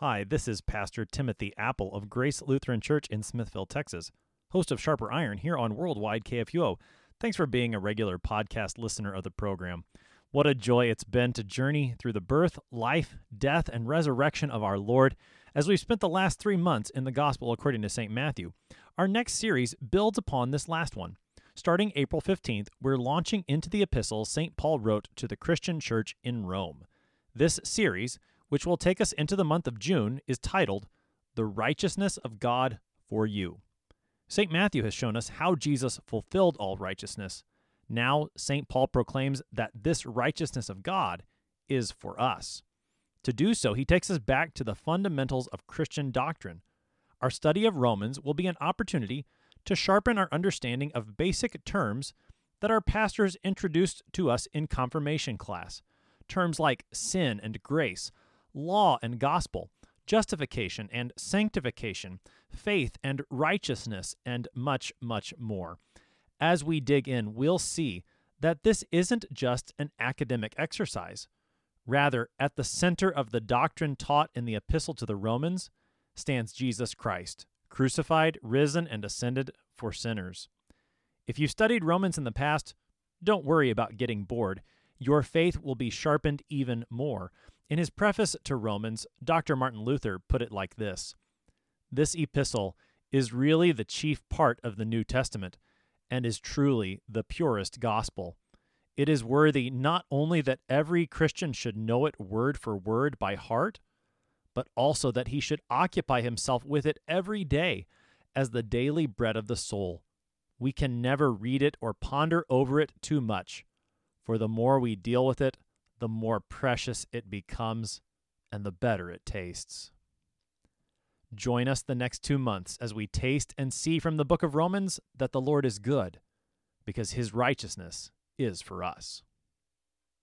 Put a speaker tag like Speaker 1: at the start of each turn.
Speaker 1: Hi, this is Pastor Timothy Appel of Grace Lutheran Church in Smithville, Texas, host of Sharper Iron here on Worldwide KFUO. Thanks for being a regular podcast listener of the program. What a joy it's been to journey through the birth, life, death, and resurrection of our Lord as we've spent the last three months in the Gospel according to St. Matthew. Our next series builds upon this last one. Starting April 15th, we're launching into the epistle St. Paul wrote to the Christian church in Rome. This series, which will take us into the month of June, is titled The Righteousness of God for You. St. Matthew has shown us how Jesus fulfilled all righteousness. Now, St. Paul proclaims that this righteousness of God is for us. To do so, he takes us back to the fundamentals of Christian doctrine. Our study of Romans will be an opportunity to sharpen our understanding of basic terms that our pastors introduced to us in confirmation class. Terms like sin and grace, law and gospel, justification and sanctification, faith and righteousness, and much, much more. As we dig in, we'll see that this isn't just an academic exercise. Rather, at the center of the doctrine taught in the Epistle to the Romans stands Jesus Christ, crucified, risen, and ascended for sinners. If you've studied Romans in the past, don't worry about getting bored. Your faith will be sharpened even more. In his preface to Romans, Dr. Martin Luther put it like this This epistle is really the chief part of the New Testament and is truly the purest gospel. It is worthy not only that every Christian should know it word for word by heart, but also that he should occupy himself with it every day as the daily bread of the soul. We can never read it or ponder over it too much, for the more we deal with it, the more precious it becomes and the better it tastes. Join us the next two months as we taste and see from the book of Romans that the Lord is good, because his righteousness is for us.